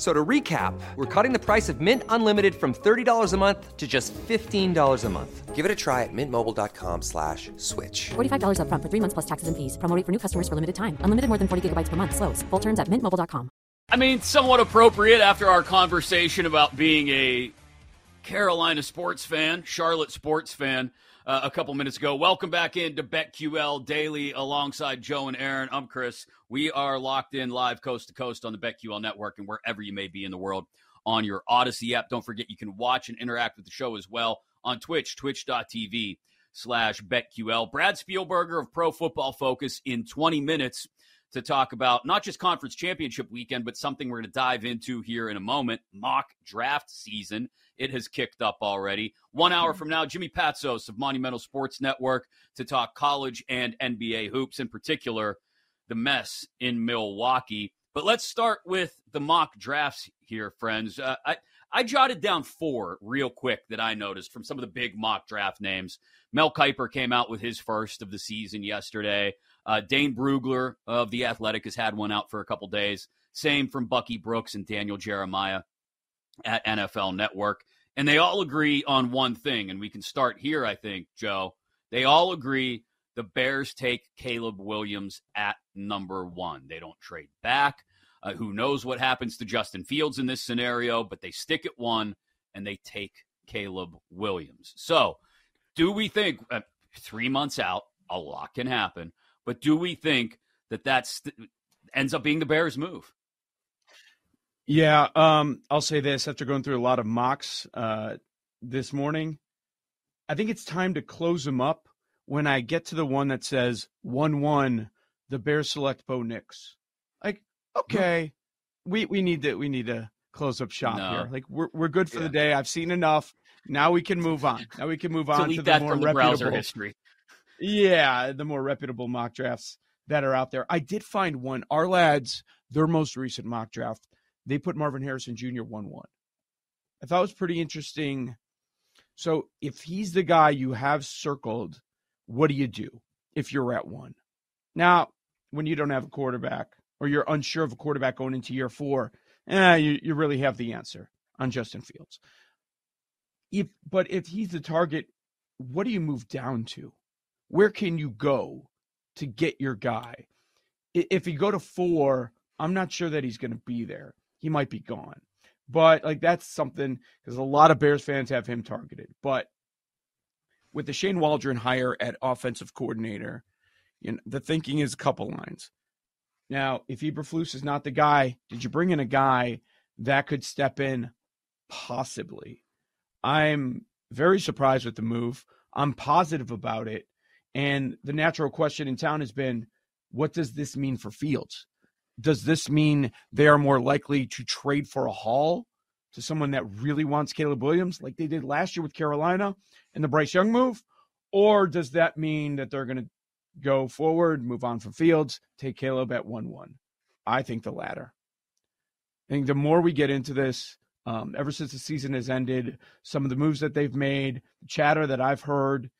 So to recap, we're cutting the price of Mint Unlimited from $30 a month to just $15 a month. Give it a try at mintmobile.com slash switch. $45 up front for three months plus taxes and fees. Promoting for new customers for limited time. Unlimited more than 40 gigabytes per month. Slows. Full terms at mintmobile.com. I mean, somewhat appropriate after our conversation about being a Carolina sports fan, Charlotte sports fan uh, a couple minutes ago. Welcome back into BetQL Daily alongside Joe and Erin. I'm Chris. We are locked in live coast to coast on the BetQL network and wherever you may be in the world on your Audacy app. Don't forget you can watch and interact with the show as well on Twitch, twitch.tv slash BetQL. Brad Spielberger of Pro Football Focus in 20 minutes to talk about not just conference championship weekend, but something we're going to dive into here in a moment mock draft season. It has kicked up already. One hour from now, Jimmy Patsos of Monumental Sports Network to talk college and NBA hoops, in particular, the mess in Milwaukee. But let's start with the mock drafts here, friends. Uh, I, I jotted down four real quick that I noticed from some of the big mock draft names. Mel Kiper came out with his first of the season yesterday. Uh, Dane Brugler of The Athletic has had one out for a couple days. Same from Bucky Brooks and Daniel Jeremiah at NFL Network. And they all agree on one thing. And we can start here, I think, Joe. They all agree the Bears take Caleb Williams at number one. They don't trade back. Uh, who knows what happens to Justin Fields in this scenario, but they stick at one and they take Caleb Williams. So, do we think uh, three months out, a lot can happen, but do we think that that ends up being the Bears' move? Yeah, um, I'll say this after going through a lot of mocks uh, this morning. I think it's time to close them up when I get to the one that says 1 1, the Bears select Bo Nix. Like, okay, we, we need to we need to close up shop no. here. Like we're we're good for yeah. the day. I've seen enough. Now we can move on. Now we can move on to the more the reputable history. Yeah, the more reputable mock drafts that are out there. I did find one. Ourlads, their most recent mock draft, they put Marvin Harrison Jr. 1 1. I thought it was pretty interesting. So if he's the guy you have circled, what do you do if you're at one? Now, when you don't have a quarterback or you're unsure of a quarterback going into year four, eh, you, you really have the answer on Justin Fields. If but if he's the target, what do you move down to? Where can you go to get your guy? If you go to four, I'm not sure that he's going to be there. He might be gone. But like that's something because a lot of Bears fans have him targeted. But with the Shane Waldron hire at offensive coordinator, you know, the thinking is a couple lines. Now, if Eberflus is not the guy, did you bring in a guy that could step in? Possibly. I'm very surprised with the move. I'm positive about it. And the natural question in town has been what does this mean for Fields? Does this mean they are more likely to trade for a haul to someone that really wants Caleb Williams, like they did last year with Carolina and the Bryce Young move? Or does that mean that they're going to go forward, move on from Fields, take Caleb at 1 1? I think the latter. I think the more we get into this, um, ever since the season has ended, some of the moves that they've made, the chatter that I've heard,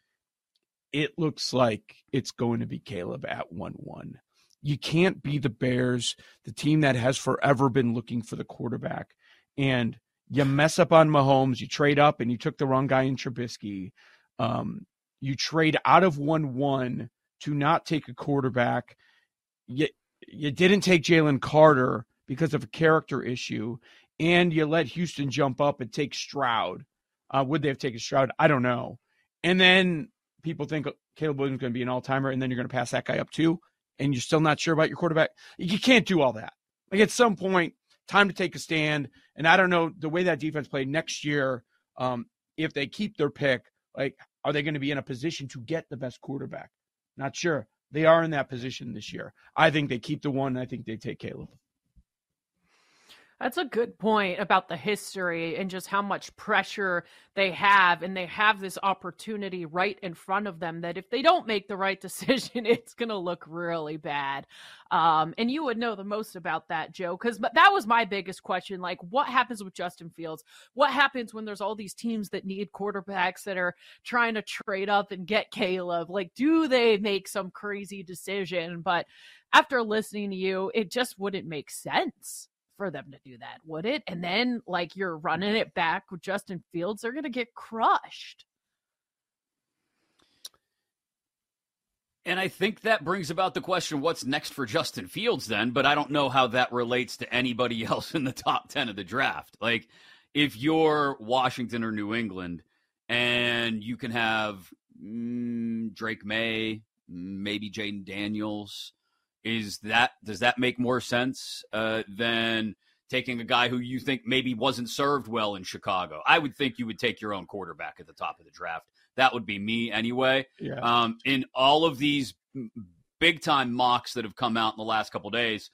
it looks like it's going to be Caleb at 1 1. you can't be the Bears, the team that has forever been looking for the quarterback, and you mess up on Mahomes, you trade up and you took the wrong guy in Trubisky. Um, you trade out of 1 1 to not take a quarterback. You, you didn't take Jalen Carter because of a character issue, and you let Houston jump up and take Stroud. Uh, would they have taken Stroud? I don't know. And then people think Caleb Williams is going to be an all timer, and then you're going to pass that guy up too, and you're still not sure about your quarterback. You can't do all that. Like at some point, time to take a stand. And I don't know the way that defense played next year. Um, if they keep their pick, like, are they going to be in a position to get the best quarterback? Not sure. They are in that position this year. I think they keep the one. I think they take Caleb. That's a good point about the history and just how much pressure they have. And they have this opportunity right in front of them that if they don't make the right decision, it's going to look really bad. Um, and you would know the most about that, Joe, because that was my biggest question. Like, what happens with Justin Fields? What happens when there's all these teams that need quarterbacks that are trying to trade up and get Caleb? Like, do they make some crazy decision? But after listening to you, it just wouldn't make sense for them to do that, would it? And then like you're running it back with Justin Fields, they're going to get crushed. And I think that brings about the question what's next for Justin Fields then? But I don't know how that relates to anybody else in the top 10 of the draft. Like, if you're Washington or New England and you can have mm, Drake Maye, maybe Jayden Daniels, is that does that make more sense uh, than taking a guy who you think maybe wasn't served well in Chicago? I would think you would take your own quarterback at the top of the draft. That would be me anyway. Yeah. Um, in all of these big time mocks that have come out in the last couple days,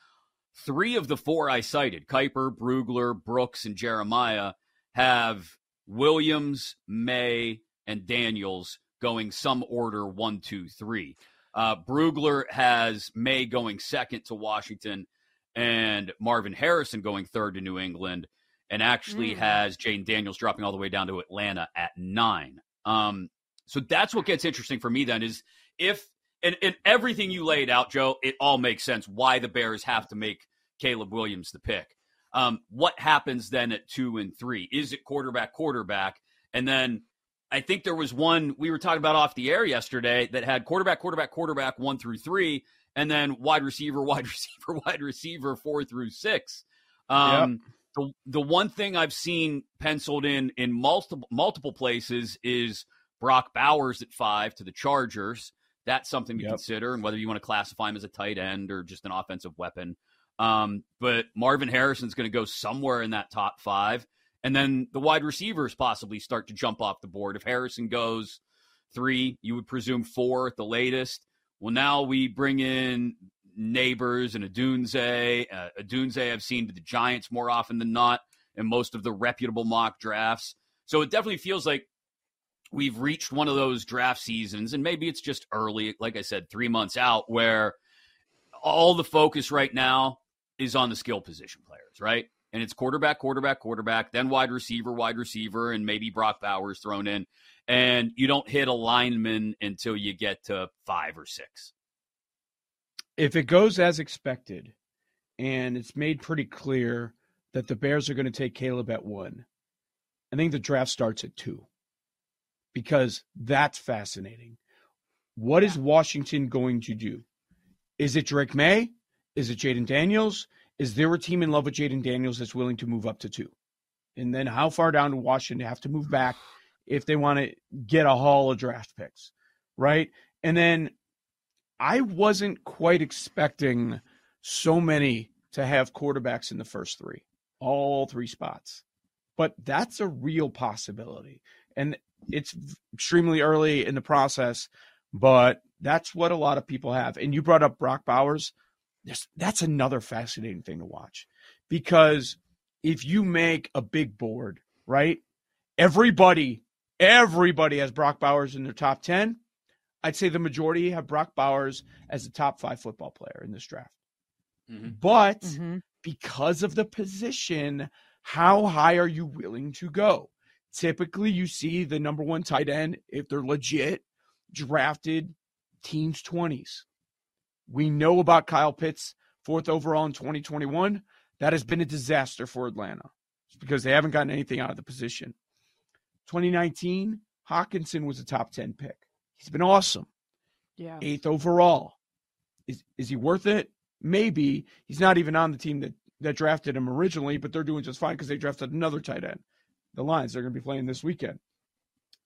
three of the four I cited, Kiper, Brugler, Brooks, and Jeremiah, have Williams, Maye, and Daniels going some order one, two, three. Uh, Brugler has Maye going second to Washington and Marvin Harrison going third to New England, and actually mm. has Jayden Daniels dropping all the way down to Atlanta at nine. Um, so that's what gets interesting for me then is if and, and everything you laid out, Joe, it all makes sense why the Bears have to make Caleb Williams the pick. Um, what happens then at two and three? Is it quarterback, quarterback? And then I think there was one we were talking about off the air yesterday that had quarterback, quarterback, quarterback one through three, and then wide receiver, wide receiver, wide receiver four through six. Um, yep. The the one thing I've seen penciled in in multiple multiple places is Brock Bowers at five to the Chargers. That's something to yep. consider, and whether you want to classify him as a tight end or just an offensive weapon. Um, but Marvin Harrison's going to go somewhere in that top five. And then the wide receivers possibly start to jump off the board. If Harrison goes three, you would presume four at the latest. Well, now we bring in Nabers and Odunze. Uh, Odunze I've seen to the Giants more often than not in most of the reputable mock drafts. So it definitely feels like we've reached one of those draft seasons, and maybe it's just early, like I said, three months out, where all the focus right now is on the skill position players, right? And it's quarterback, quarterback, quarterback, then wide receiver, wide receiver, and maybe Brock Bowers thrown in. And you don't hit a lineman until you get to five or six. If it goes as expected, and it's made pretty clear that the Bears are going to take Caleb at one, I think the draft starts at two because that's fascinating. What is Washington going to do? Is it Drake Maye? Is it Jayden Daniels? Is there a team in love with Jayden Daniels that's willing to move up to two? And then how far down to Washington have to move back if they want to get a haul of draft picks, right? And then I wasn't quite expecting so many to have quarterbacks in the first three, all three spots. But that's a real possibility. And it's extremely early in the process, but that's what a lot of people have. And you brought up Brock Bowers that's another fascinating thing to watch because if you make a big board, right? Everybody, everybody has Brock Bowers in their top 10. I'd say the majority have Brock Bowers as a top five football player in this draft. Mm-hmm. But mm-hmm. because of the position, how high are you willing to go? Typically, you see the number one tight end, if they're legit, drafted teens 20s We know about Kyle Pitts, fourth overall in 2021. That has been a disaster for Atlanta because they haven't gotten anything out of the position. 2019, Hockenson was a top 10 pick. He's been awesome. Yeah. Eighth overall. Is is he worth it? Maybe. He's not even on the team that, that drafted him originally, but they're doing just fine because they drafted another tight end. The Lions, they're going to be playing this weekend.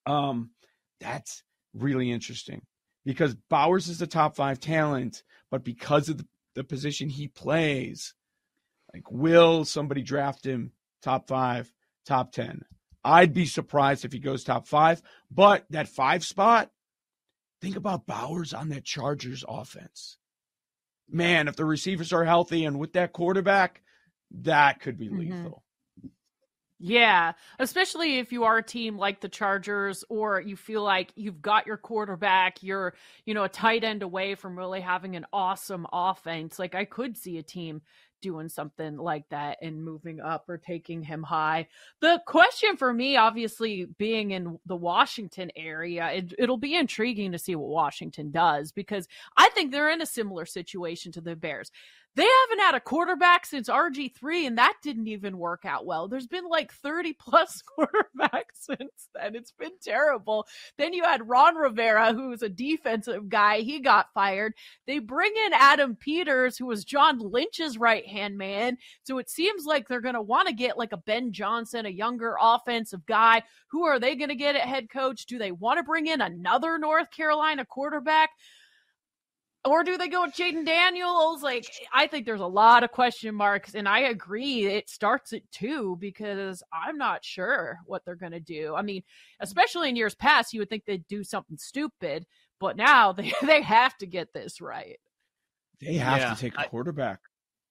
Um, that's really interesting because Bowers is a top five talent, but because of the, the position he plays, like, will somebody draft him top five, top 10? I'd be surprised if he goes top five, but that five spot, think about Bowers on that Chargers offense. Man, if the receivers are healthy and with that quarterback, that could be Mhm. lethal. Yeah, especially if you are a team like the Chargers or you feel like you've got your quarterback, you're, you know, a tight end away from really having an awesome offense. Like I could see a team doing something like that and moving up or taking him high. The question for me, obviously, being in the Washington area, it, it'll be intriguing to see what Washington does because I think they're in a similar situation to the Bears. They haven't had a quarterback since RG3, and that didn't even work out well. There's been like 30 plus quarterbacks since then. It's been terrible. Then you had Ron Rivera, who's a defensive guy. He got fired. They bring in Adam Peters, who was John Lynch's right hand man. So it seems like they're going to want to get like a Ben Johnson, a younger offensive guy. Who are they going to get at head coach? Do they want to bring in another North Carolina quarterback? Or do they go with Jayden Daniels? Like, I think there's a lot of question marks, and I agree it starts at two because I'm not sure what they're going to do. I mean, especially in years past, you would think they'd do something stupid, but now they, they have to get this right. They have Yeah, to take a quarterback.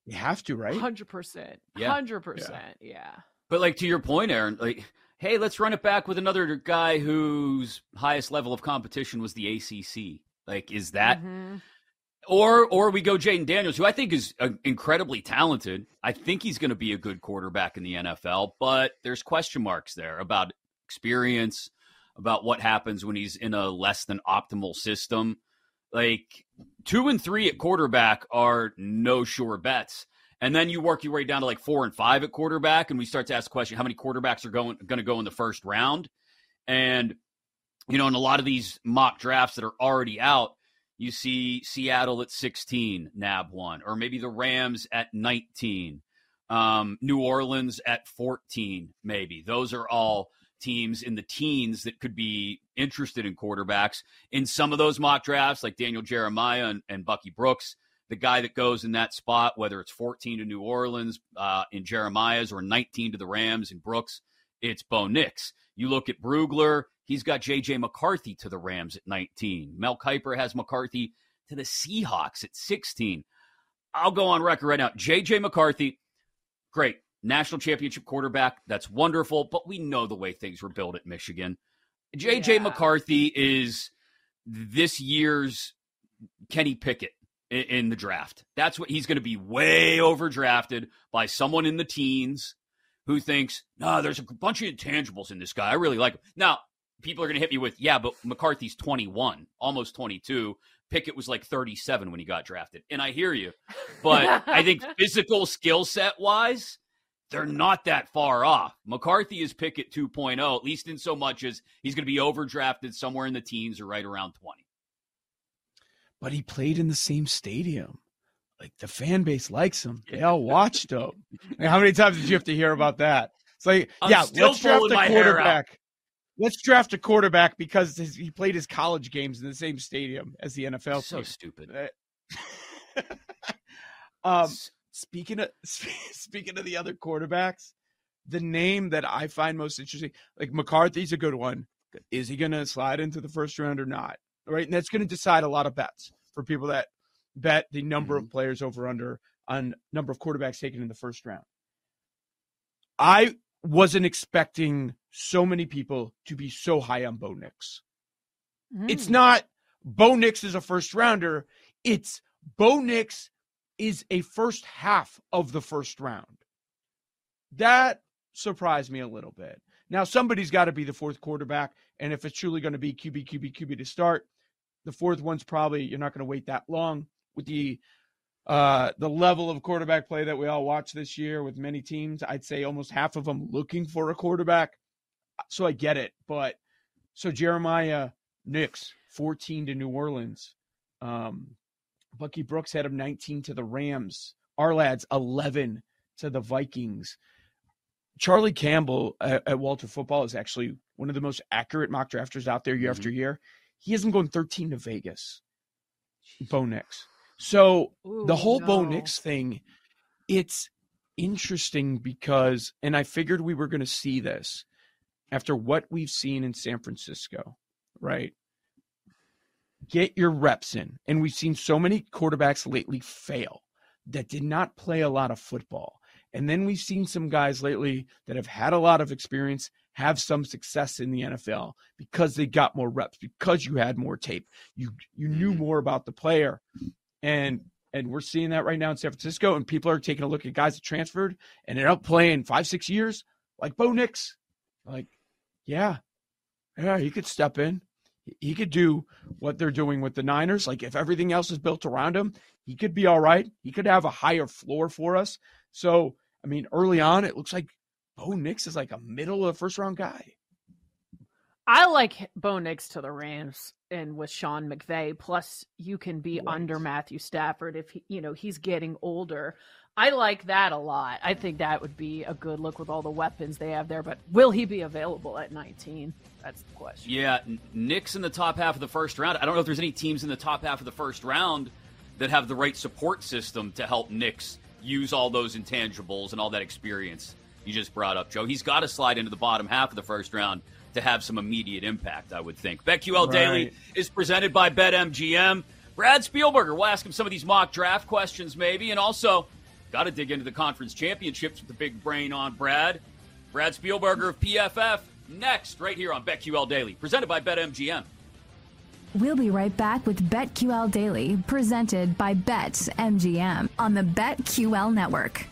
They have to, right? 100%. Yeah. 100%. Yeah. But like to your point, Erin, like, hey, let's run it back with another guy whose highest level of competition was the ACC. Like, is that Mhm. or or we go Jayden Daniels, who I think is uh, incredibly talented. I think he's going to be a good quarterback in the NFL, but there's question marks there about experience, about what happens when he's in a less than optimal system. Like two and three at quarterback are no sure bets. And then you work your way down to like four and five at quarterback, and we start to ask the question: How many quarterbacks are going going to go in the first round? And you know, in a lot of these mock drafts that are already out, you see Seattle at 16, nab one, or maybe the Rams at 19, um, New Orleans at 14, maybe. Those are all teams in the teens that could be interested in quarterbacks. In some of those mock drafts, like Daniel Jeremiah and, and Bucky Brooks, the guy that goes in that spot, whether it's 14 to New Orleans uh, in Jeremiah's or 19 to the Rams in Brooks, it's Bo Nix. You look at Brugler, he's got J.J. McCarthy to the Rams at 19. Mel Kiper has McCarthy to the Seahawks at 16. I'll go on record right now. J.J. McCarthy, great. National championship quarterback. That's wonderful, but we know the way things were built at Michigan. J.J. Yeah. McCarthy is this year's Kenny Pickett in, in the draft. That's what he's going to be way overdrafted by someone in the teens who thinks, no, there's a bunch of intangibles in this guy. I really like him. Now, people are going to hit me with, yeah, but McCarthy's 21, almost 22. Pickett was like 37 when he got drafted. And I hear you. But I think physical skill set wise, they're not that far off. McCarthy is Pickett 2.0, at least in so much as he's going to be overdrafted somewhere in the teens or right around 20. But he played in the same stadium. Like the fan base likes him. They all watched him. Like, how many times did you have to hear about that? It's like, I'm yeah, let's draft a my hair out. quarterback. Let's draft a quarterback because his, he played his college games in the same stadium as the NFL So team. stupid. um, speaking of speaking of the other quarterbacks, the name that I find most interesting, like McCarthy's a good one. Is he going to slide into the first round or not? Right, and that's going to decide a lot of bets for people that bet the number of players over under on number of quarterbacks taken in the first round. I wasn't expecting so many people to be so high on Bo Nix. It's Mm. not Bo Nix is a first rounder. It's Bo Nix is a first half of the first round. That surprised me a little bit. Now, somebody's got to be the fourth quarterback. And if it's truly going to be QB, QB, QB to start, the fourth one's probably, you're not going to wait that long with the uh, the level of quarterback play that we all watch this year with many teams. I'd say almost half of them looking for a quarterback. So I get it, but so Jeremiah Nix, 14 to New Orleans. Um, Bucky Brooks had him 19 to the Rams. Ourlads 11 to the Vikings. Charlie Campbell at, at, Walter Football is actually one of the most accurate mock drafters out there year mm-hmm. after year. He hasn't gone 13 to Vegas. Bo Nix. So Ooh, the whole no. Bo Nix thing, it's interesting because, and I figured we were going to see this after what we've seen in San Francisco, right? Get your reps in. And we've seen so many quarterbacks lately fail that did not play a lot of football. And then we've seen some guys lately that have had a lot of experience have some success in the NFL because they got more reps, because you had more tape. You you knew mm-hmm. more about the player. And and we're seeing that right now in San Francisco. And people are taking a look at guys that transferred and ended up playing five, six years, like Bo Nix. Like, yeah, yeah, he could step in. He could do what they're doing with the Niners. Like if everything else is built around him, he could be all right. He could have a higher floor for us. So, I mean, early on, it looks like Bo Nix is like a middle of the first round guy. I like Bo Nix to the Rams and with Sean McVay. Plus, you can be right. under Matthew Stafford if he, you know he's getting older. I like that a lot. I think that would be a good look with all the weapons they have there. But will he be available at 19? That's the question. Yeah, Nix in the top half of the first round. I don't know if there's any teams in the top half of the first round that have the right support system to help Nix use all those intangibles and all that experience you just brought up, Joe. He's got to slide into the bottom half of the first round to have some immediate impact, I would think. BetQL right. Daily is presented by BetMGM. Brad Spielberger, we'll ask him some of these mock draft questions, maybe, and also got to dig into the conference championships with the big brain on Brad. Brad Spielberger of PFF next, right here on BetQL Daily, presented by BetMGM. We'll be right back with BetQL Daily, presented by BetMGM on the BetQL Network.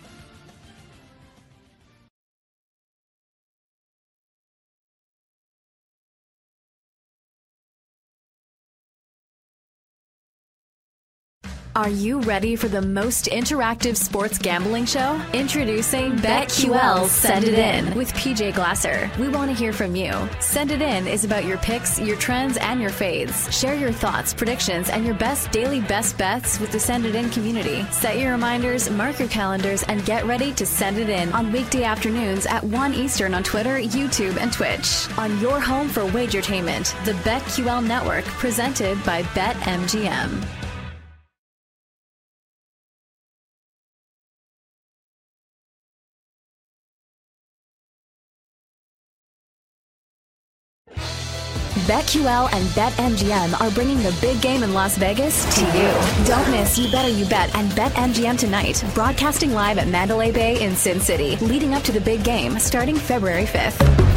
Are you ready for the most interactive sports gambling show? Introducing BetQL Send It In with PJ Glasser. We want to hear from you. Send It In is about your picks, your trends, and your fades. Share your thoughts, predictions, and your best daily best bets with the Send It In community. Set your reminders, mark your calendars, and get ready to send it in on weekday afternoons at 1 Eastern on Twitter, YouTube, and Twitch. On your home for wagertainment, the BetQL Network, presented by BetMGM. BetQL and BetMGM are bringing the big game in Las Vegas to you. Don't miss You Better You Bet and BetMGM tonight, broadcasting live at Mandalay Bay in Sin City, leading up to the big game starting February 5th.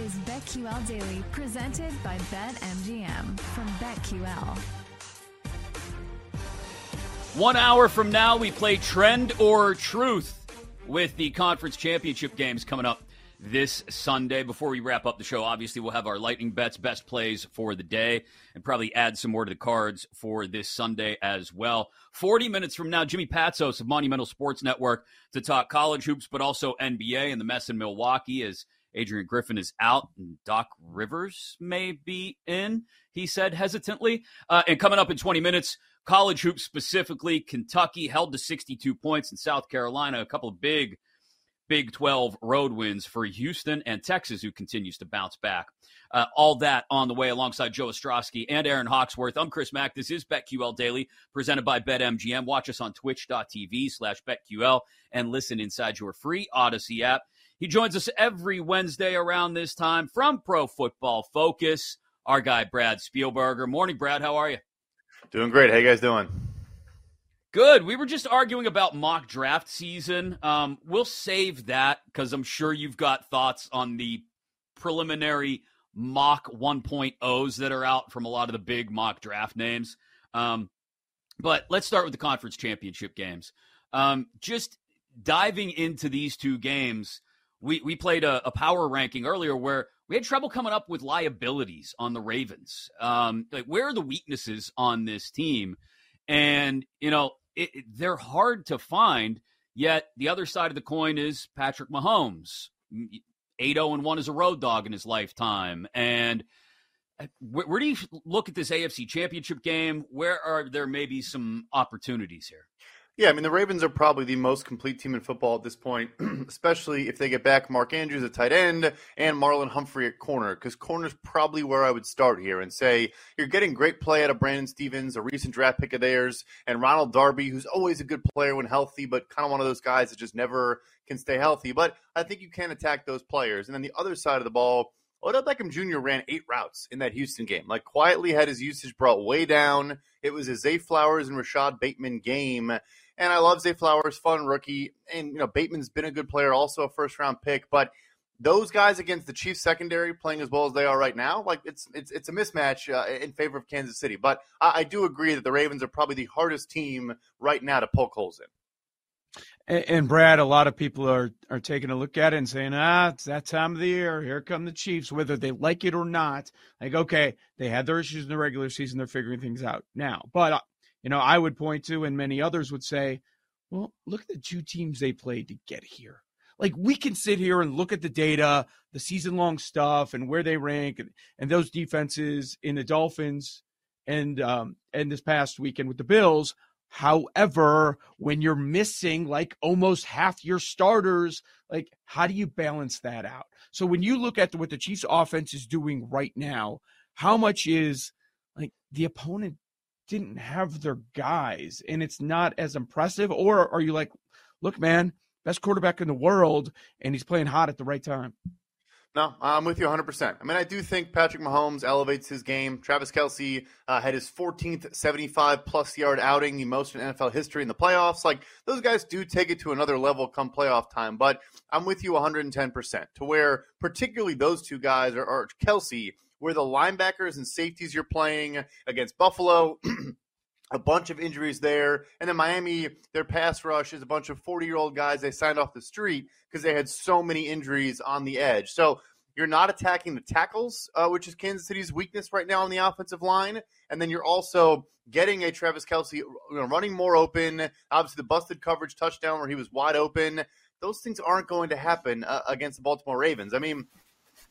Is BetQL Daily, presented by BetMGM from BetQL. One hour from now, we play Trend or Truth with the conference championship games coming up this Sunday. Before we wrap up the show, obviously, we'll have our lightning bets, best plays for the day, and probably add some more to the cards for this Sunday as well. 40 minutes from now, Jimmy Patsos of Monumental Sports Network to talk college hoops, but also NBA and the mess in Milwaukee as Adrian Griffin is out and Doc Rivers may be in, he said hesitantly. Uh, and coming up in 20 minutes, college hoops specifically, Kentucky held to 62 points in South Carolina, a couple of big Big 12 road wins for Houston and Texas, who continues to bounce back. Uh, all that on the way alongside Joe Ostrowski and Erin Hawksworth. I'm Chris Mack. This is BetQL Daily, presented by BetMGM. Watch us on twitch.tv slash BetQL and listen inside your free Audacy app. He joins us every Wednesday around this time from Pro Football Focus. Our guy, Brad Spielberger. Morning, Brad. How are you? Doing great. How you guys doing? Good. We were just arguing about mock draft season. Um, we'll save that because I'm sure you've got thoughts on the preliminary mock 1.0s that are out from a lot of the big mock draft names. Um, but let's start with the conference championship games. Um, just diving into these two games, we, we played a, a, power ranking earlier where we had trouble coming up with liabilities on the Ravens. Um, like, where are the weaknesses on this team? And, you know, it, it, they're hard to find. Yet the other side of the coin is Patrick Mahomes. 8 0 and 1 as a road dog in his lifetime. And uh, where, where do you look at this AFC championship game? Where are there maybe some opportunities here? Yeah, I mean, the Ravens are probably the most complete team in football at this point, especially if they get back Mark Andrews at tight end and Marlon Humphrey at corner, because corner's probably where I would start here and say you're getting great play out of Brandon Stephens, a recent draft pick of theirs, and Ronald Darby, who's always a good player when healthy, but kind of one of those guys that just never can stay healthy. But I think you can attack those players. And then the other side of the ball, Odell Beckham Jr. ran eight routes in that Houston game. Like quietly had his usage brought way down. It was a Zay Flowers and Rashod Bateman game. And I love Zay Flowers, fun rookie. And, you know, Bateman's been a good player, also a first round pick. But those guys against the Chiefs secondary playing as well as they are right now, like it's it's it's a mismatch uh, in favor of Kansas City. But I, I, do agree that the Ravens are probably the hardest team right now to poke holes in. And, and, Brad, a lot of people are are taking a look at it and saying, ah, it's that time of the year. Here come the Chiefs, whether they like it or not. Like, okay, they had their issues in the regular season; they're figuring things out now. But uh, you know, I would point to, and many others would say, well, look at the two teams they played to get here. Like we can sit here and look at the data, the season long stuff, and where they rank, and, and those defenses in the Dolphins and um, and this past weekend with the Bills However, when you're missing like almost half your starters, like how do you balance that out? So when you look at what the Chiefs offense is doing right now, how much is like the opponent didn't have their guys and it's not as impressive? Or are you like, look, man, best quarterback in the world and he's playing hot at the right time? No, I'm with you 100%. I mean, I do think Patrick Mahomes elevates his game. Travis Kelce uh, had his 14th 75 plus yard outing, the most in NFL history in the playoffs. Like, those guys do take it to another level come playoff time, but I'm with you 110% to where, particularly those two guys are, Kelce, where the linebackers and safeties you're playing against Buffalo. a bunch of injuries there. And then Miami, their pass rush is a bunch of 40 year old guys they signed off the street because they had so many injuries on the edge. So you're not attacking the tackles, uh, which is Kansas City's weakness right now on the offensive line. And then you're also getting a Travis Kelce you know, running more open. Obviously, the busted coverage touchdown where he was wide open. Those things aren't going to happen uh, against the Baltimore Ravens. I mean,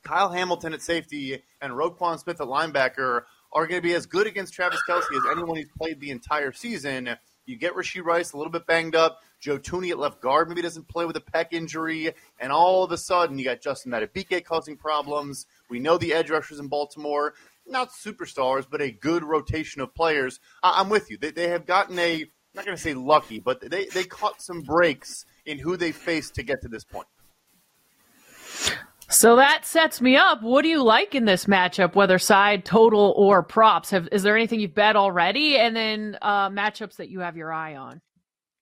Kyle Hamilton at safety and Roquan Smith at linebacker are going to be as good against Travis Kelce as anyone who's played the entire season. You get Rashee Rice a little bit banged up. Joe Thuney at left guard maybe doesn't play with a pec injury, and all of a sudden you got Justin Madubuike causing problems. We know the edge rushers in Baltimore, not superstars, but a good rotation of players. I- am with you. They, they have gotten a, I'm not going to say lucky, but they, they caught some breaks in who they faced to get to this point. So that sets me up. What do you like in this matchup, whether side, total, or props? Have, is there anything you've bet already? And then uh, matchups that you have your eye on?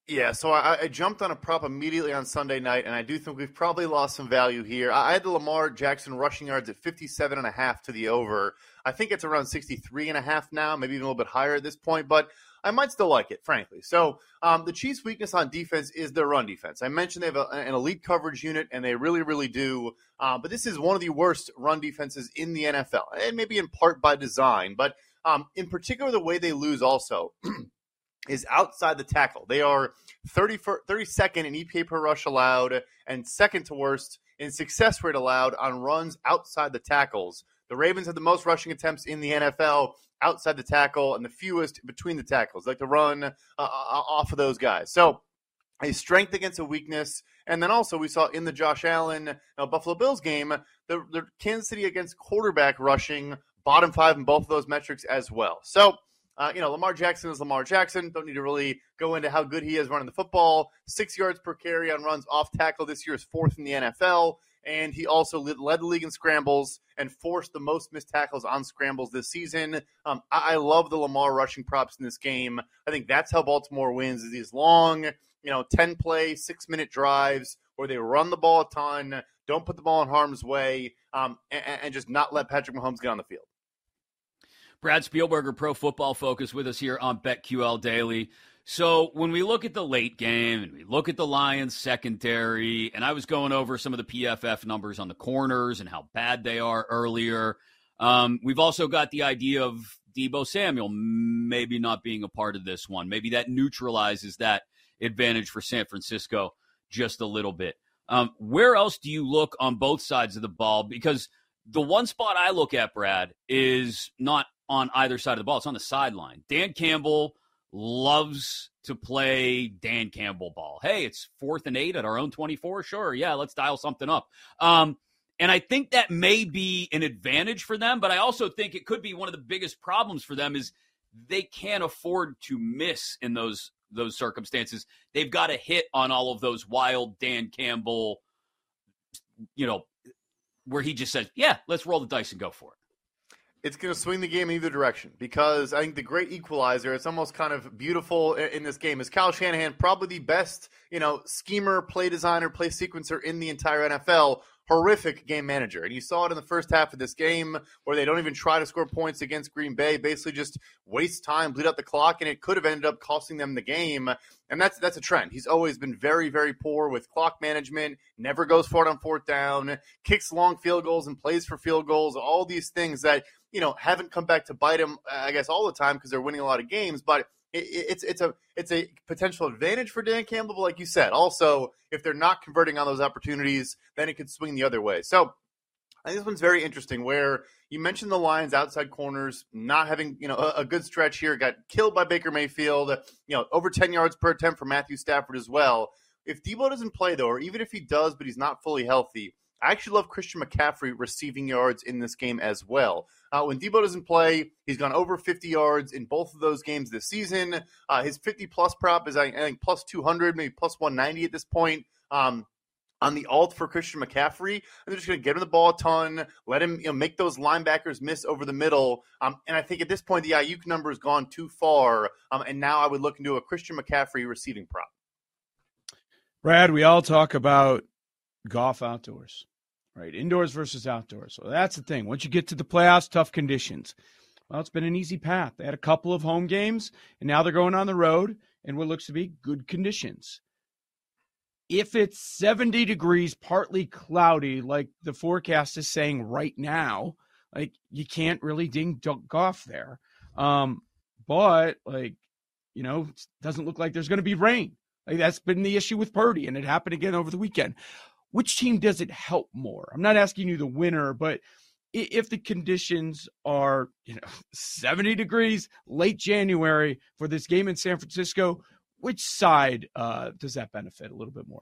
Yeah, so I, I, jumped on a prop immediately on Sunday night, and I do think we've probably lost some value here. I had the Lamar Jackson rushing yards at 57 and a half to the over. I think it's around 63 and a half now, maybe even a little bit higher at this point, but I might still like it, frankly. So um, the Chiefs' weakness on defense is their run defense. I mentioned they have a, an elite coverage unit, and they really, really do. Uh, but this is one of the worst run defenses in the NFL, and maybe in part by design, but um, in particular, the way they lose also. is outside the tackle. They are 30 32nd in EPA per rush allowed and second to worst in success rate allowed on runs outside the tackles. The Ravens have the most rushing attempts in the NFL outside the tackle and the fewest between the tackles. Like to run uh, uh, off of those guys. So a strength against a weakness. And then also we saw in the Josh Allen uh, Buffalo Bills game, the, the Kansas City against quarterback rushing bottom five in both of those metrics as well. So uh, you know, Lamar Jackson is Lamar Jackson. Don't need to really go into how good he is running the football. Six yards per carry on runs off tackle this year is fourth in the NFL. And he also led the league in scrambles and forced the most missed tackles on scrambles this season. Um, I, I love the Lamar rushing props in this game. I think that's how Baltimore wins is these long, you know, 10 play, six minute drives where they run the ball a ton, don't put the ball in harm's way, um, and, and just not let Patrick Mahomes get on the field. Brad Spielberger, Pro Football Focus, with us here on BetQL Daily. So when we look at the late game and we look at the Lions secondary, and I was going over some of the PFF numbers on the corners and how bad they are earlier. Um, we've also got the idea of Deebo Samuel maybe not being a part of this one. Maybe that neutralizes that advantage for San Francisco just a little bit. Um, where else do you look on both sides of the ball? Because the one spot I look at, Brad, is not on either side of the ball. It's on the sideline. Dan Campbell loves to play Dan Campbell ball. Hey, it's fourth and eight at our own 24. Sure. Yeah, let's dial something up. Um, and I think that may be an advantage for them, but I also think it could be one of the biggest problems for them is they can't afford to miss in those those circumstances. They've got to hit on all of those wild Dan Campbell, you know, where he just says, "Yeah, let's roll the dice and go for it." It's going to swing the game in either direction because I think the great equalizer, it's almost kind of beautiful in this game, is Kyle Shanahan, probably the best, you know, schemer, play designer, play sequencer in the entire NFL. Horrific game manager. And you saw it in the first half of this game where they don't even try to score points against Green Bay, basically just waste time, bleed out the clock, and it could have ended up costing them the game. And that's that's a trend. He's always been very, very poor with clock management, never goes for it on fourth down, kicks long field goals and plays for field goals, all these things that you know haven't come back to bite them. Uh, I guess all the time because they're winning a lot of games, but it's it's a it's a potential advantage for Dan Campbell. But like you said, also if they're not converting on those opportunities, then it could swing the other way. So I think this one's very interesting where You mentioned the Lions outside corners not having, you know, a, a, good stretch here. Got killed by Baker Mayfield. You know, over 10 yards per attempt for Matthew Stafford as well. If Deebo doesn't play though, or even if he does, but he's not fully healthy, I actually love Christian McCaffrey receiving yards in this game as well. Uh, when Deebo doesn't play, he's gone over 50 yards in both of those games this season. Uh, his 50 plus prop is I think plus 200, maybe plus 190 at this point. Um, on the alt for Christian McCaffrey, and they're just going to get him the ball a ton, let him you know, make those linebackers miss over the middle. Um, and I think at this point the Aiyuk number has gone too far, um, and now I would look into a Christian McCaffrey receiving prop. Brad, we all talk about golf outdoors, right? Indoors versus outdoors. So that's the thing. Once you get to the playoffs, tough conditions. Well, it's been an easy path. They had a couple of home games, and now they're going on the road in what looks to be good conditions. If it's 70 degrees, partly cloudy, like the forecast is saying right now, like you can't really ding Goff there. Um, but like, you know, doesn't look like there's going to be rain. Like that's been the issue with Purdy, and it happened again over the weekend which team does it help more? I'm not asking you the winner, but if the conditions are, you know, 70 degrees late January for this game in San Francisco, which side uh, does that benefit a little bit more?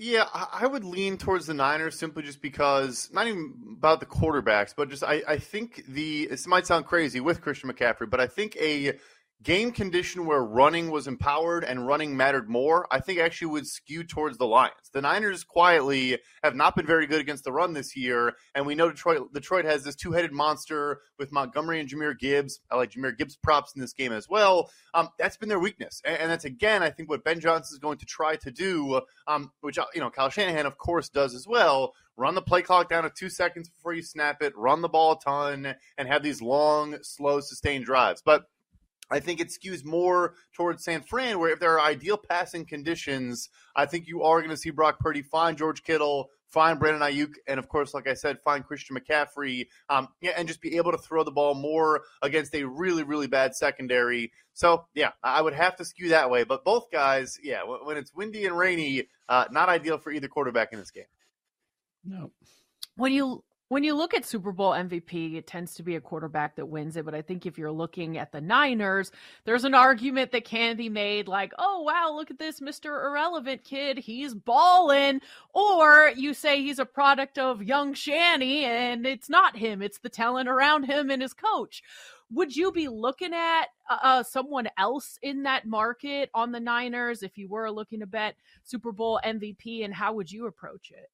Yeah, I would lean towards the Niners simply just because not even about the quarterbacks, but just I, I think the this might sound crazy with Christian McCaffrey, but I think a game condition where running was empowered and running mattered more, I think actually would skew towards the Lions. The Niners quietly have not been very good against the run this year, and we know Detroit Detroit has this two-headed monster with Montgomery and Jahmyr Gibbs. I like Jahmyr Gibbs props in this game as well. Um, that's been their weakness, and, and, that's again I think what Ben Johnson is going to try to do, um, which you know Kyle Shanahan of course does as well. Run the play clock down to two seconds before you snap it. Run the ball a ton, and have these long, slow, sustained drives, but I think it skews more towards San Fran, where if there are ideal passing conditions, I think you are going to see Brock Purdy find George Kittle, find Brandon Aiyuk, and of course, like I said, find Christian McCaffrey, um, yeah, and just be able to throw the ball more against a really, really bad secondary. So, yeah, I would have to skew that way. But both guys, yeah, when it's windy and rainy, uh, not ideal for either quarterback in this game. No. When you when you look at Super Bowl MVP, it tends to be a quarterback that wins it. But I think if you're looking at the Niners, there's an argument that can be made like, oh, wow, look at this Mr. Irrelevant kid. He's balling. Or you say he's a product of young Shanny and it's not him, it's the talent around him and his coach. Would you be looking at uh, uh someone else in that market on the Niners if you were looking to bet Super Bowl MVP? And how would you approach it?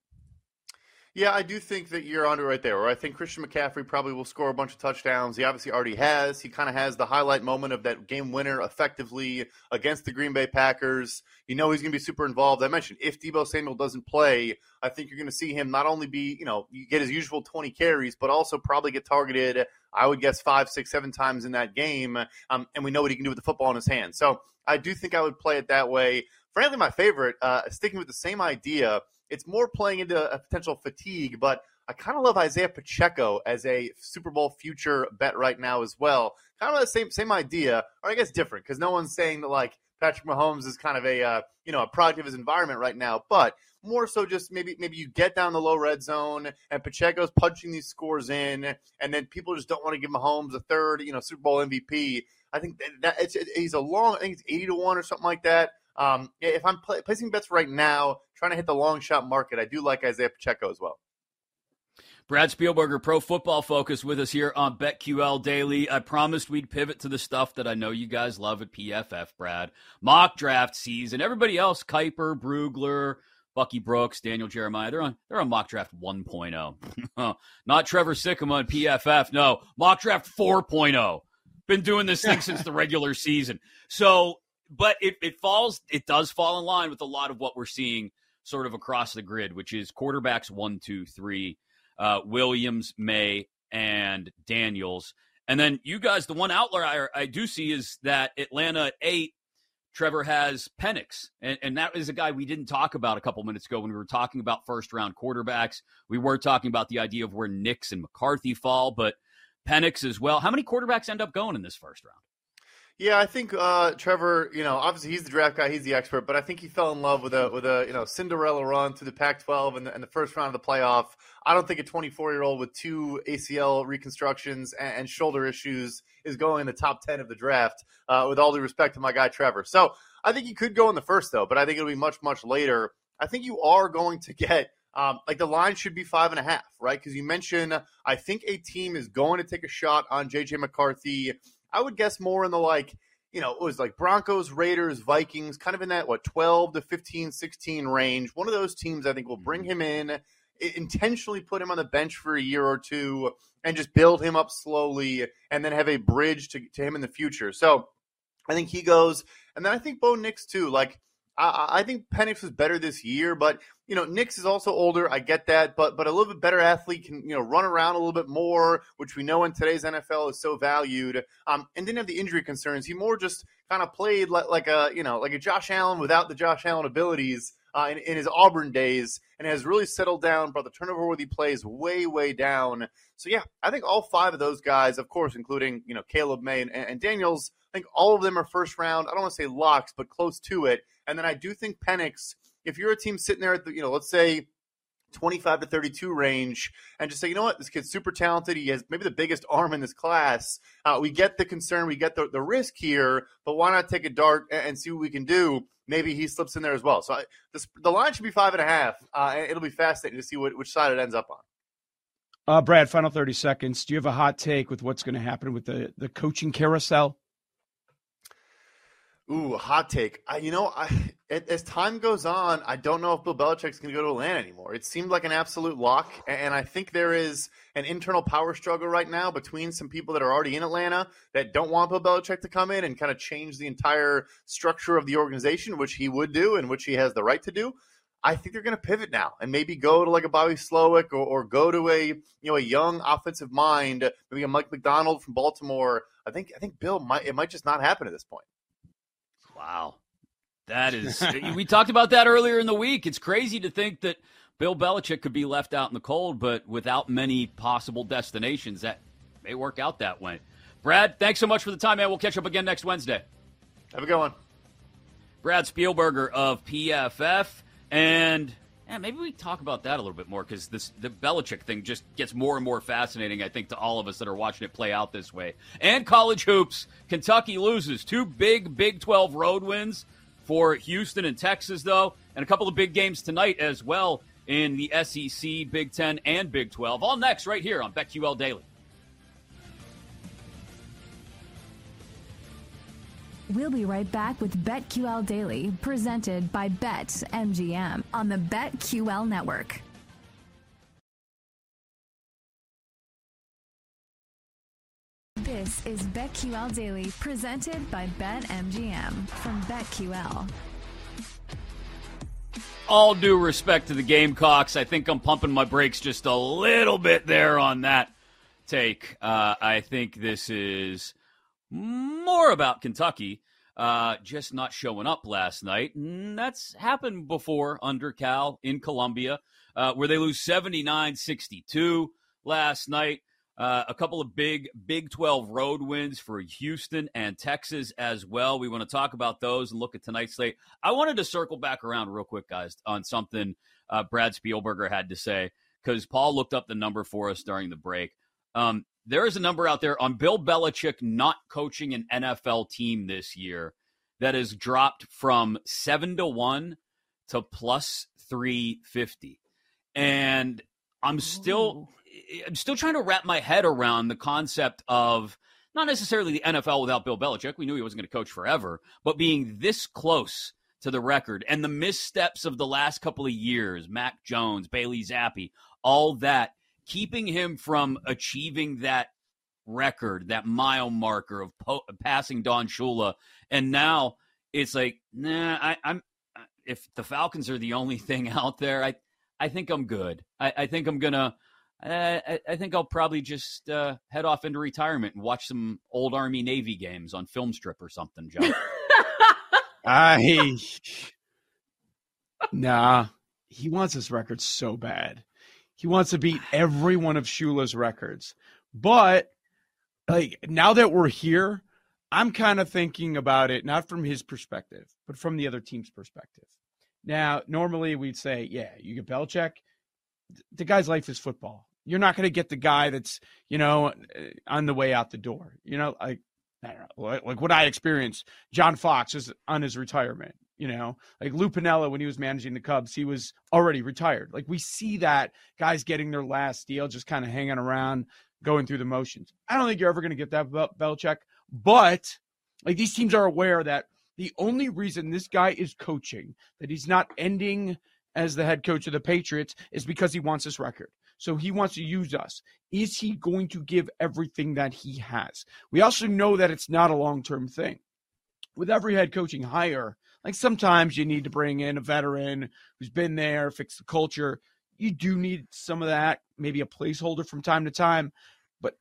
Yeah, I do think that you're onto right there. Or I think Christian McCaffrey probably will score a bunch of touchdowns. He obviously already has. He kind of has the highlight moment of that game winner effectively against the Green Bay Packers. You know he's going to be super involved. I mentioned if Deebo Samuel doesn't play, I think you're going to see him not only be, you know, get his usual 20 carries, but also probably get targeted, I would guess, five, six, seven times in that game. Um, and we know what he can do with the football in his hands. So I do think I would play it that way. Frankly, my favorite, uh, sticking with the same idea – it's more playing into a potential fatigue, but I kind of love Isaiah Pacheco as a Super Bowl future bet right now as well. Kind of the same same idea, or I guess different, because no one's saying that like Patrick Mahomes is kind of a uh, you know a product of his environment right now, but more so just maybe maybe you get down the low red zone and Pacheco's punching these scores in, and then people just don't want to give Mahomes a third you know Super Bowl MVP. I think that, it's, it, he's a long, I think it's eighty to one or something like that. Um, if I'm pl- placing bets right now, trying to hit the long shot market, I do like Isaiah Pacheco as well. Brad Spielberger, Pro Football Focus, with us here on BetQL Daily. I promised we'd pivot to the stuff that I know you guys love at PFF, Brad. Mock draft season. Everybody else, Kiper, Brugler, Bucky Brooks, Daniel Jeremiah, they're on they're on mock draft 1.0. Not Trevor Sikkema and PFF. No, mock draft 4.0. Been doing this thing since the regular season. So but it, it falls it does fall in line with a lot of what we're seeing sort of across the grid, which is quarterbacks one, two, three, uh, Williams, Maye, and Daniels. And then you guys, the one outlier I, do see is that Atlanta at eight, Trevor has Penix. And, and that is a guy we didn't talk about a couple minutes ago when we were talking about first round quarterbacks. We were talking about the idea of where Nix and McCarthy fall, but Penix as well. How many quarterbacks end up going in this first round? Yeah, I think uh, Trevor. You know, obviously he's the draft guy, he's the expert, but I think he fell in love with a with a you know Cinderella run through the Pac-12 and the, and the first round of the playoff. I don't think a 24 year old with two ACL reconstructions and, and, shoulder issues is going in the top 10 of the draft. Uh, with all due respect to my guy Trevor, so I think he could go in the first though, but I think it'll be much much later. I think you are going to get. Um, like the line should be five and a half, right? Because you mentioned, I think a team is going to take a shot on JJ McCarthy I would guess more in the like, you know, it was like Broncos, Raiders, Vikings, kind of in that, what, 12 to 15, 16 range. One of those teams I think will bring mm-hmm. him in, intentionally put him on the bench for a year or two, and just build him up slowly and then have a bridge to, to him in the future. So I think he goes. And then I think Bo Nix too. Like, I, I think Penix was better this year, but you know, Nix is also older. I get that, but but a little bit better athlete can you know run around a little bit more, which we know in today's NFL is so valued. Um, and didn't have the injury concerns. He more just kind of played like, like a you know like a Josh Allen without the Josh Allen abilities. Uh, in, in, his Auburn days and has really settled down, brought the turnover worthy plays way, way down. So yeah, I think all five of those guys, of course, including you know Caleb Maye and, and Daniels, I think all of them are first round. I don't want to say locks, but close to it. And then I do think Penix, if you're a team sitting there at the, you know, let's say 25 to 32 range and just say, you know what, this kid's super talented. He has maybe the biggest arm in this class. Uh, we get the concern, we get the, the risk here, but why not take a dart and, see what we can do? Maybe he slips in there as well. So I, this, the line should be five and a half. Uh, it'll be fascinating to see what, which side it ends up on. Uh, Brad, final 30 seconds. Do you have a hot take with what's going to happen with the, the coaching carousel? Ooh, hot take. I, you know, I, as time goes on, I don't know if Bill Belichick's going to go to Atlanta anymore. It seemed like an absolute lock, and I think there is an internal power struggle right now between some people that are already in Atlanta that don't want Bill Belichick to come in and kind of change the entire structure of the organization, which he would do and which he has the right to do. I think they're going to pivot now and maybe go to like a Bobby Slowik or, or go to a you know a young offensive mind, maybe a Mike Macdonald from Baltimore. I think I think Bill might it might just not happen at this point. Wow. That is, we talked about that earlier in the week. It's crazy to think that Bill Belichick could be left out in the cold, but without many possible destinations, that may work out that way. Brad, thanks so much for the time, man. We'll catch up again next Wednesday. Have a good one. Brad Spielberger of PFF. And yeah, maybe we talk about that a little bit more because this the Belichick thing just gets more and more fascinating. I think to all of us that are watching it play out this way. And college hoops, Kentucky loses two big Big Twelve road wins for Houston and Texas, though, and a couple of big games tonight as well in the SEC, Big Ten, and Big Twelve. All next, right here on BetQL Daily. We'll be right back with BetQL Daily, presented by BetMGM on the BetQL network. This is BetQL Daily, presented by BetMGM from BetQL. All due respect to the Gamecocks, I think I'm pumping my brakes just a little bit there on that take. Uh, I think this is more about Kentucky uh, just not showing up last night. And that's happened before under Cal in Columbia, uh, where they lose 79 62 last night. Uh, a couple of big Big 12 road wins for Houston and Texas as well. We want to talk about those and look at tonight's slate. I wanted to circle back around real quick, guys, on something uh, Brad Spielberger had to say because Paul looked up the number for us during the break. Um, there is a number out there on Bill Belichick not coaching an NFL team this year that has dropped from seven to one to plus 350. And I'm still. Ooh. I'm still trying to wrap my head around the concept of not necessarily the NFL without Bill Belichick. We knew he wasn't going to coach forever, but being this close to the record and the missteps of the last couple of years, Mac Jones, Bailey Zappe, all that keeping him from achieving that record, that mile marker of po- passing Don Shula, and now it's like, nah, I, am If the Falcons are the only thing out there, I, I think I'm good. I, I think I'm gonna. I, I think I'll probably just uh, head off into retirement and watch some old Army Navy games on film strip or something, John. I nah, he wants his record so bad. He wants to beat every one of Shula's records. But like now that we're here, I'm kind of thinking about it not from his perspective, but from the other team's perspective. Now, normally we'd say, yeah, you get Belichick. The guy's life is football. You're not going to get the guy that's, you know, uh, on the way out the door. You know, like, like what I experienced. John Fox is on his retirement. You know, like Lou Piniella when he was managing the Cubs, he was already retired. Like we see that guys getting their last deal, just kind of hanging around, going through the motions. I don't think you're ever going to get that Bel- Belichick, but like these teams are aware that the only reason this guy is coaching, that he's not ending as the head coach of the Patriots, is because he wants this record. So he wants to use us. Is he going to give everything that he has? We also know that it's not a long term thing. With every head coaching hire, like sometimes you need to bring in a veteran who's been there, fix the culture. You do need some of that, maybe a placeholder from time to time. But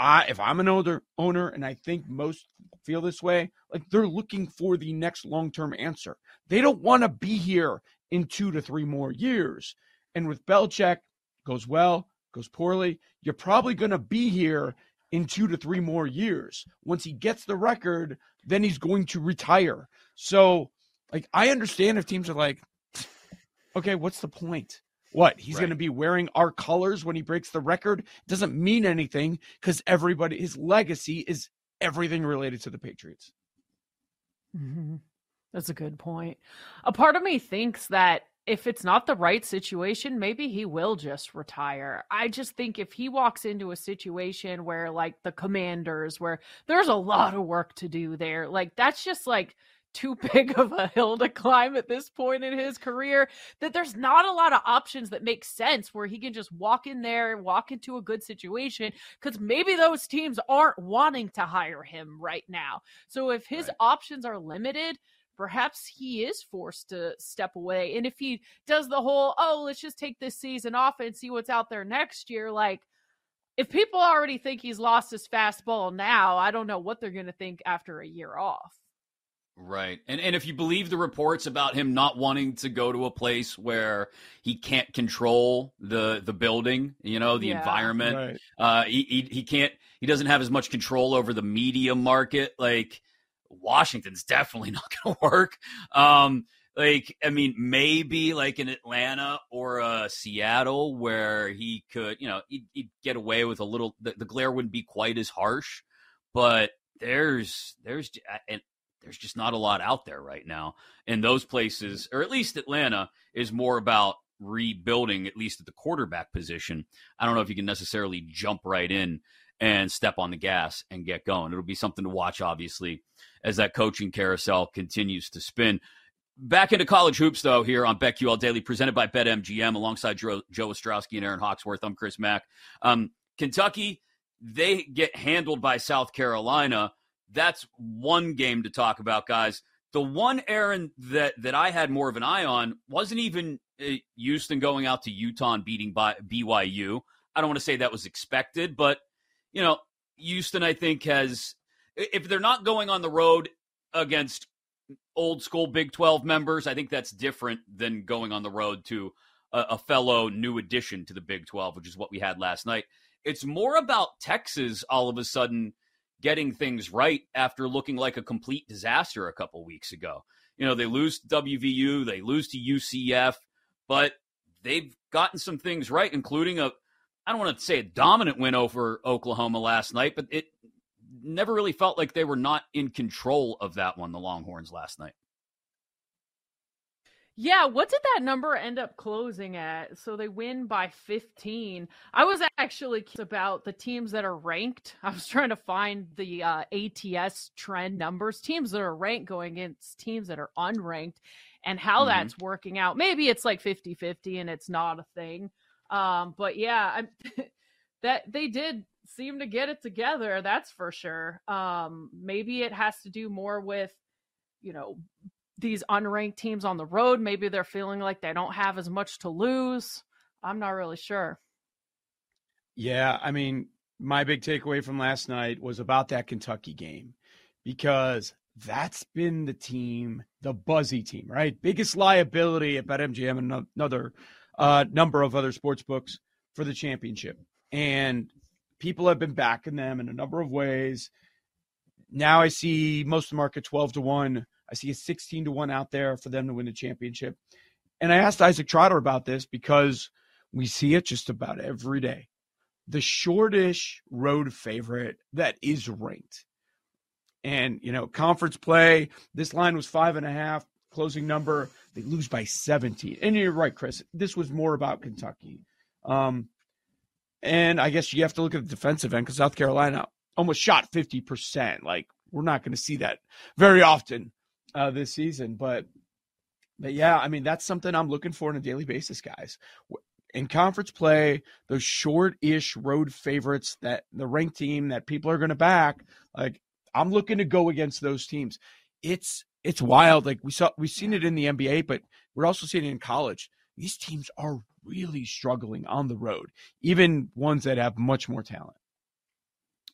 I, if I'm an older owner, and I think most feel this way, like they're looking for the next long term answer. They don't want to be here in two to three more years. And with Belichick, goes well, goes poorly, you're probably going to be here in two to three more years. Once he gets the record, then he's going to retire. So, like, I understand if teams are like, okay, what's the point? What? He's right. going to be wearing our colors when he breaks the record? It doesn't mean anything because everybody, his legacy is everything related to the Patriots. Mm-hmm. That's a good point. A part of me thinks that if it's not the right situation, maybe he will just retire. I just think if he walks into a situation where, like, the commanders, where there's a lot of work to do there, like, that's just like too big of a hill to climb at this point in his career that there's not a lot of options that make sense where he can just walk in there walk into a good situation because maybe those teams aren't wanting to hire him right now so if his right. options are limited perhaps he is forced to step away. And if he does the whole, oh, let's just take this season off and see what's out there next year, like if people already think he's lost his fastball now, I don't know what they're going to think after a year off. Right. And and if you believe the reports about him not wanting to go to a place where he can't control the the building, you know, the yeah. environment, right. uh he, he he can't he doesn't have as much control over the media market like Washington's definitely not going to work. Um, like, I mean, maybe like in Atlanta or uh, Seattle, where he could, you know, he'd, he'd get away with a little. The, the, glare wouldn't be quite as harsh, but there's there's and there's just not a lot out there right now in those places, or at least Atlanta is more about rebuilding, at least at the quarterback position. I don't know if you can necessarily jump right in and step on the gas and get going. It'll be something to watch, obviously, as that coaching carousel continues to spin. Back into college hoops, though, here on BetQL Daily, presented by BetMGM, alongside Joe, Ostrowski and Erin Hawksworth. I'm Chris Mack. Um, Kentucky, they get handled by South Carolina. That's one game to talk about, guys. The one Erin that that I had more of an eye on wasn't even uh, Houston going out to Utah and beating by BYU. I don't want to say that was expected, but you know, Houston, I think, has, if they're not going on the road against old school Big 12 members, I think that's different than going on the road to a, a fellow new addition to the Big 12, which is what we had last night. It's more about Texas all of a sudden getting things right after looking like a complete disaster a couple weeks ago. You know, they lose to WVU, they lose to UCF, but they've gotten some things right, including a, I don't want to say a dominant win over Oklahoma last night, but it never really felt like they were not in control of that one, the Longhorns last night. Yeah, what did that number end up closing at? So they win by 15. I was actually about the teams that are ranked. I was trying to find the uh, ATS trend numbers, teams that are ranked going against teams that are unranked, and how mm-hmm. that's working out. Maybe it's like 50 50 and it's not a thing. Um, but yeah, I'm, that they did seem to get it together. That's for sure. Um, maybe it has to do more with, you know, these unranked teams on the road. Maybe they're feeling like they don't have as much to lose. I'm not really sure. Yeah, I mean, my big takeaway from last night was about that Kentucky game because that's been the team, the buzzy team, right? Biggest liability at BetMGM and another a number of other sports books for the championship. And people have been backing them in a number of ways. Now I see most of the market 12 to 1. I see a 16 to 1 out there for them to win the championship. And I asked Isaac Trotter about this because we see it just about every day. The shortish road favorite that is ranked. And, you know, conference play, this line was five and a half, closing number. They lose by 17. And you're right, Chris. This was more about Kentucky. Um, and I guess you have to look at the defensive end because South Carolina almost shot 50%. Like, we're not going to see that very often uh, this season. But, but yeah, I mean, that's something I'm looking for on a daily basis, guys. In conference play, those short ish road favorites that the ranked team that people are going to back, like, I'm looking to go against those teams. It's it's wild. Like we saw, we've seen it in the NBA, but we're also seeing it in college. These teams are really struggling on the road, even ones that have much more talent.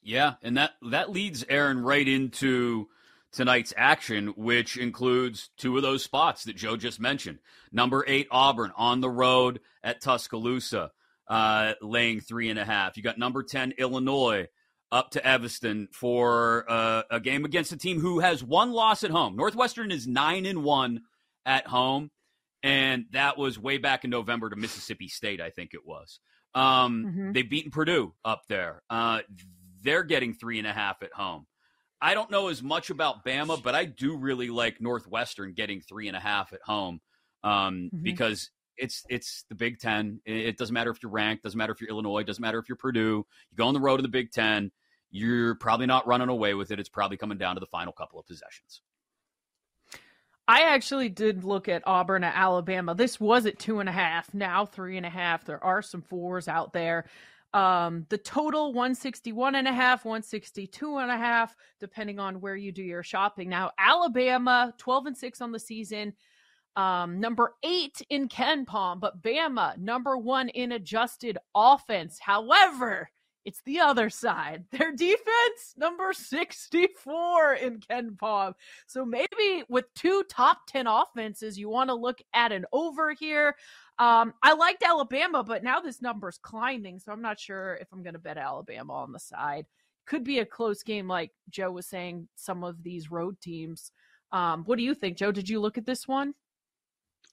Yeah, and that that leads Erin right into tonight's action, which includes two of those spots that Joe just mentioned. Number eight Auburn on the road at Tuscaloosa, uh, laying three and a half. You got number ten Illinois up to Evanston for uh, a game against a team who has one loss at home. Northwestern is nine and one at home, and that was way back in November to Mississippi State, I think it was. Um, mm-hmm. They've beaten Purdue up there. Uh, they're getting three and a half at home. I don't know as much about Bama, but I do really like Northwestern getting three and a half at home um, mm-hmm. because it's it's the Big Ten. It doesn't matter if you're ranked, doesn't matter if you're Illinois, doesn't matter if you're Purdue. You go on the road in the Big Ten you're probably not running away with it. It's probably coming down to the final couple of possessions. I actually did look at Auburn at Alabama. This was at two and a half, now three and a half. There are some fours out there. Um, the total 161 and a half, 162 and a half, depending on where you do your shopping. Now, Alabama, 12 and 6 on the season. Um, number eight in KenPom, but Bama, number one in adjusted offense. However, it's the other side. Their defense, number 64 in KenPom. So maybe with two top 10 offenses, you want to look at an over here. Um, I liked Alabama, but now this number's climbing. So I'm not sure if I'm going to bet Alabama on the side. Could be a close game, like Joe was saying, some of these road teams. Um, what do you think, Joe? Did you look at this one?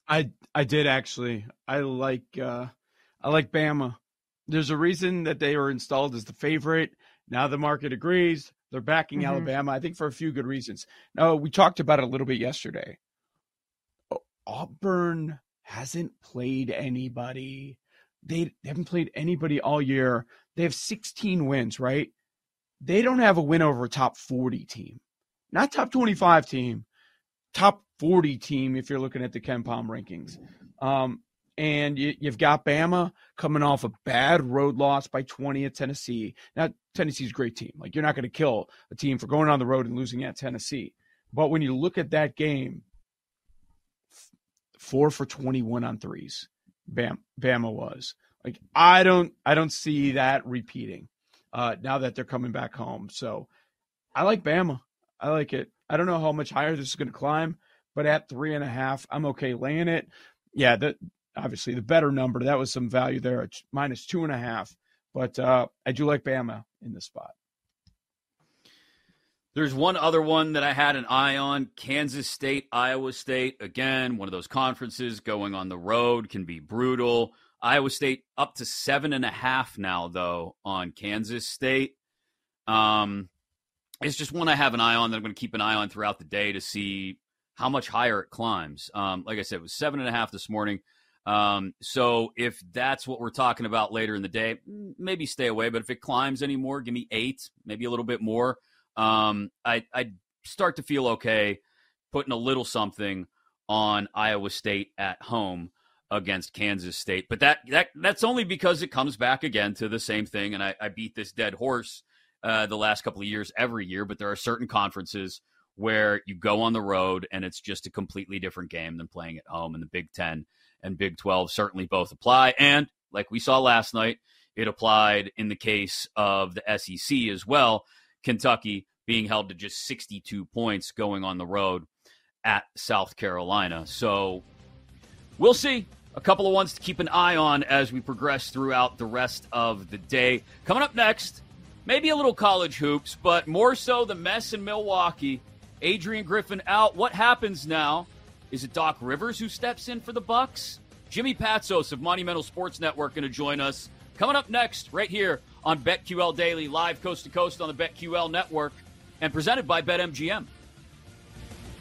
I I did actually. I like uh I like Bama there's a reason that they were installed as the favorite. Now the market agrees. They're backing mm-hmm. Alabama, I think, for a few good reasons. Now, we talked about it a little bit yesterday. Auburn hasn't played anybody. They, they haven't played anybody all year. They have 16 wins, right? They don't have a win over a top 40 team, not top 25 team, top 40 team if you're looking at the KenPom rankings. Um, and you, have got Bama coming off a bad road loss by 20 at Tennessee. Now, Tennessee's a great team. Like, you're not going to kill a team for going on the road and losing at Tennessee. But when you look at that game, four for 21 on threes, Bam, Bama was. Like, I don't, I don't see that repeating uh, now that they're coming back home. So I like Bama. I like it. I don't know how much higher this is going to climb, but at three and a half, I'm okay laying it. Yeah, the, obviously the better number. That was some value there. It's minus two and a half. But uh, I do like Bama in this spot. There's one other one that I had an eye on Kansas State, Iowa State. Again, one of those conferences going on the road can be brutal. Iowa State up to seven and a half now, though, on Kansas State. Um, it's just one I have an eye on that I'm going to keep an eye on throughout the day to see how much higher it climbs. Um, like I said, it was seven and a half this morning. Um, so if that's what we're talking about later in the day, maybe stay away. But if it climbs anymore, give me eight, maybe a little bit more. Um, I I start to feel okay putting a little something on Iowa State at home against Kansas State. But that that that's only because it comes back again to the same thing. And I, I beat this dead horse uh, the last couple of years every year. But there are certain conferences where you go on the road and it's just a completely different game than playing at home. in the Big Ten and Big 12 certainly both apply. And like we saw last night, it applied in the case of the SEC as well. Kentucky being held to just 62 points going on the road at South Carolina. So we'll see. A couple of ones to keep an eye on as we progress throughout the rest of the day. Coming up next, maybe a little college hoops, but more so the mess in Milwaukee. Adrian Griffin out. What happens now? Is it Doc Rivers who steps in for the Bucks? Jimmy Patsos of Monumental Sports Network going to join us. Coming up next, right here on BetQL Daily, live coast to coast on the BetQL network, and presented by BetMGM.